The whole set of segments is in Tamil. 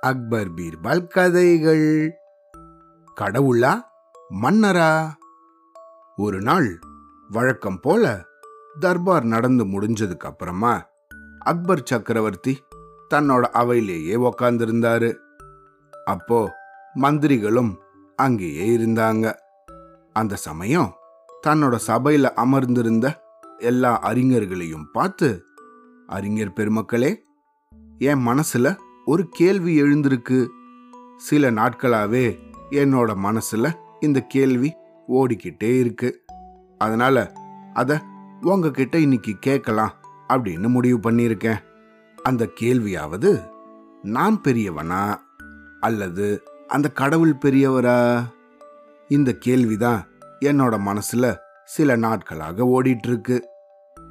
அக்பர் பீர்பால் கதைகள். கடவுளா மன்னரா? ஒரு நாள் வழக்கம் போல தர்பார் நடந்து முடிஞ்சதுக்கு அப்புறமா அக்பர் சக்கரவர்த்தி தன்னோட அவையிலேயே உக்காந்துருந்தாரு. அப்போ மந்திரிகளும் அங்கேயே இருந்தாங்க. அந்த சமயம் தன்னோட சபையில அமர்ந்திருந்த எல்லா அறிஞர்களையும் பார்த்து அறிஞர் பெருமக்களே என் மனசுல ஒரு கேள்வி எழுந்திருக்கு. சில நாட்களாவே என்னோட மனசுல இந்த கேள்வி ஓடிக்கிட்டே இருக்கு. அதனால அத உங்ககிட்ட இன்னைக்கு கேட்கலாம் அப்படின்னு முடிவு பண்ணியிருக்கேன். அந்த கேள்வியாவது நான் பெரியவனா? அல்லது அந்த கடவுள் பெரியவரா? இந்த கேள்விதான் என்னோட மனசுல சில நாட்களாக ஓடிட்டு இருக்கு.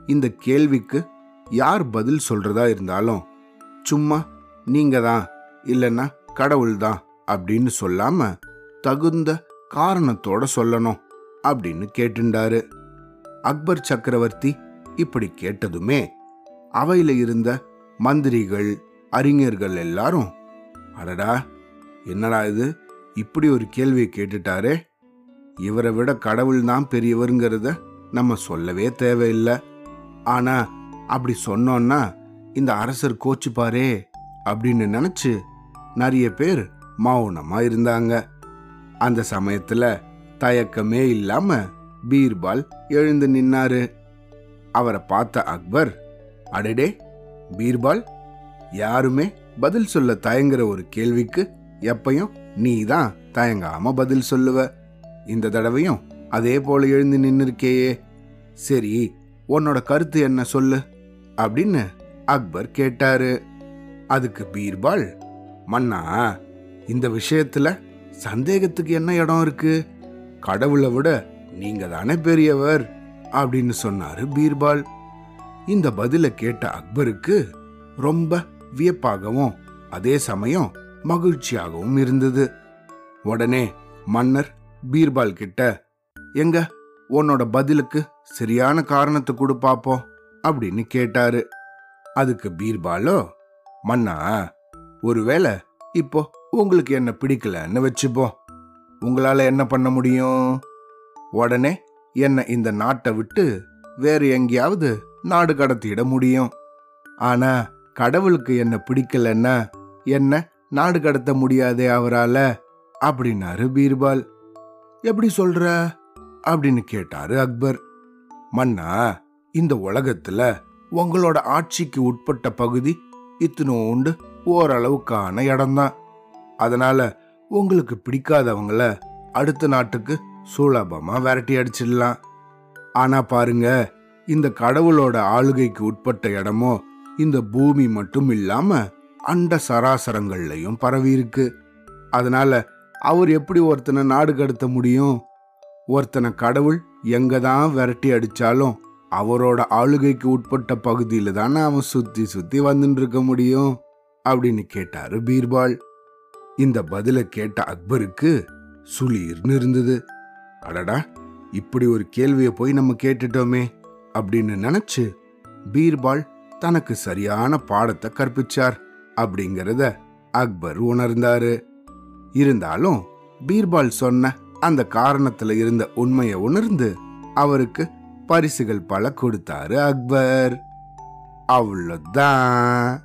இந்த கேள்விக்கு யார் பதில் சொல்றதா இருந்தாலும் சும்மா நீங்க தான் இல்லைன்னா கடவுள் தான் அப்படின்னு சொல்லாம தகுந்த காரணத்தோட சொல்லணும் அப்படின்னு கேட்டுண்டாரு அக்பர் சக்கரவர்த்தி இப்படி கேட்டதுமே அவையில இருந்த மந்திரிகள் அறிஞர்கள் எல்லாரும் அடடா என்னடா இது இப்படி ஒரு கேள்வியை கேட்டுட்டாரே. இவரை விட கடவுள் தான் பெரியவருங்கிறத நம்ம சொல்லவே தேவையில்லை. ஆனா அப்படி சொன்னோன்னா இந்த அரசர் கோச்சுப்பாரே அப்படின்னு நினைச்சு நிறைய பேர் மௌனமா இருந்தாங்க. அந்த சமயத்துல தயக்கமே இல்லாம பீர்பால் எழுந்து நின்னாரு. அவரை பார்த்த அக்பர் அடடே பீர்பால் யாருமே பதில் சொல்ல தயங்குற ஒரு கேள்விக்கு எப்பையும் நீ தான் தயங்காம பதில் சொல்லுவ. இந்த தடவையும் அதே போல எழுந்து நின்னுருக்கேயே. சரி உன்னோட கருத்து என்ன சொல்லு? அப்படின்னு அக்பர் கேட்டாரு. அதுக்கு பீர்பால் மன்னா இந்த விஷயத்துல சந்தேகத்துக்கு என்ன இடம் இருக்கு? கடவுளை விட நீங்க தானே பெரியவர்? அப்படின்னு சொன்னாரு பீர்பால். இந்த பதில கேட்ட அக்பருக்கு ரொம்ப வியப்பாகவும் அதே சமயம் மகிழ்ச்சியாகவும் இருந்தது. உடனே மன்னர் பீர்பால் கிட்ட எங்க உன்னோட பதிலுக்கு சரியான காரணத்தை கொடு பாப்போம் அப்படின்னு கேட்டாரு. அதுக்கு பீர்பாலோ மன்னா ஒருவேளை இப்போ உங்களுக்கு என்ன பிடிக்கலன்னு வச்சுப்போம் உங்களால என்ன பண்ண முடியும்? உடனே என்ன இந்த நாட்டை விட்டு வேறு எங்கேயாவது நாடு கடத்திட முடியும். ஆனா கடவுளுக்கு என்ன பிடிக்கலன்னா என்ன நாடு கடத்த முடியாதே அவரால? அப்படின்னாரு பீர்பால். எப்படி சொல்ற? அப்படின்னு கேட்டாரு அக்பர். மன்னா இந்த உலகத்துல உங்களோட ஆட்சிக்கு உட்பட்ட பகுதி இத்தினோண்டு ஓரளவுக்கான இடம்தான். அதனால உங்களுக்கு பிடிக்காதவங்கள அடுத்த நாட்டுக்கு சுலபமா விரட்டி அடிச்சிடலாம். ஆனா பாருங்க இந்த கடவுளோட ஆளுகைக்கு உட்பட்ட இடமோ இந்த பூமி மட்டும் இல்லாம அண்ட சராசரங்கள்லையும் பரவி இருக்கு. அதனால அவர் எப்படி ஒருத்தனை நாடு கடத்த முடியும்? ஒருத்தனை கடவுள் எங்க தான் விரட்டி அடிச்சாலும் அவரோட ஆளுகைக்கு உட்பட்ட பகுதியில தானே அவன் சுத்தி சுத்தி வந்துட்டு இருக்க முடியும்? அப்படின்னு கேட்டாரு பீர்பால். இந்த பதில கேட்ட அக்பருக்கு சுளீர்னு இருந்தது. அடடா இப்படி ஒரு கேள்வியை போய் நம்ம கேட்டுட்டோமே அப்படின்னு நினைச்சு பீர்பால் தனக்கு சரியான பாடத்தை கற்பிச்சார் அப்படிங்கிறத அக்பர் உணர்ந்தாரு. இருந்தாலும் பீர்பால் சொன்ன அந்த காரணத்துல இருந்த உண்மையை உணர்ந்து அவருக்கு பரிசுகள் பல கொடுத்தாரு அக்பர். அவ்வளோதான்.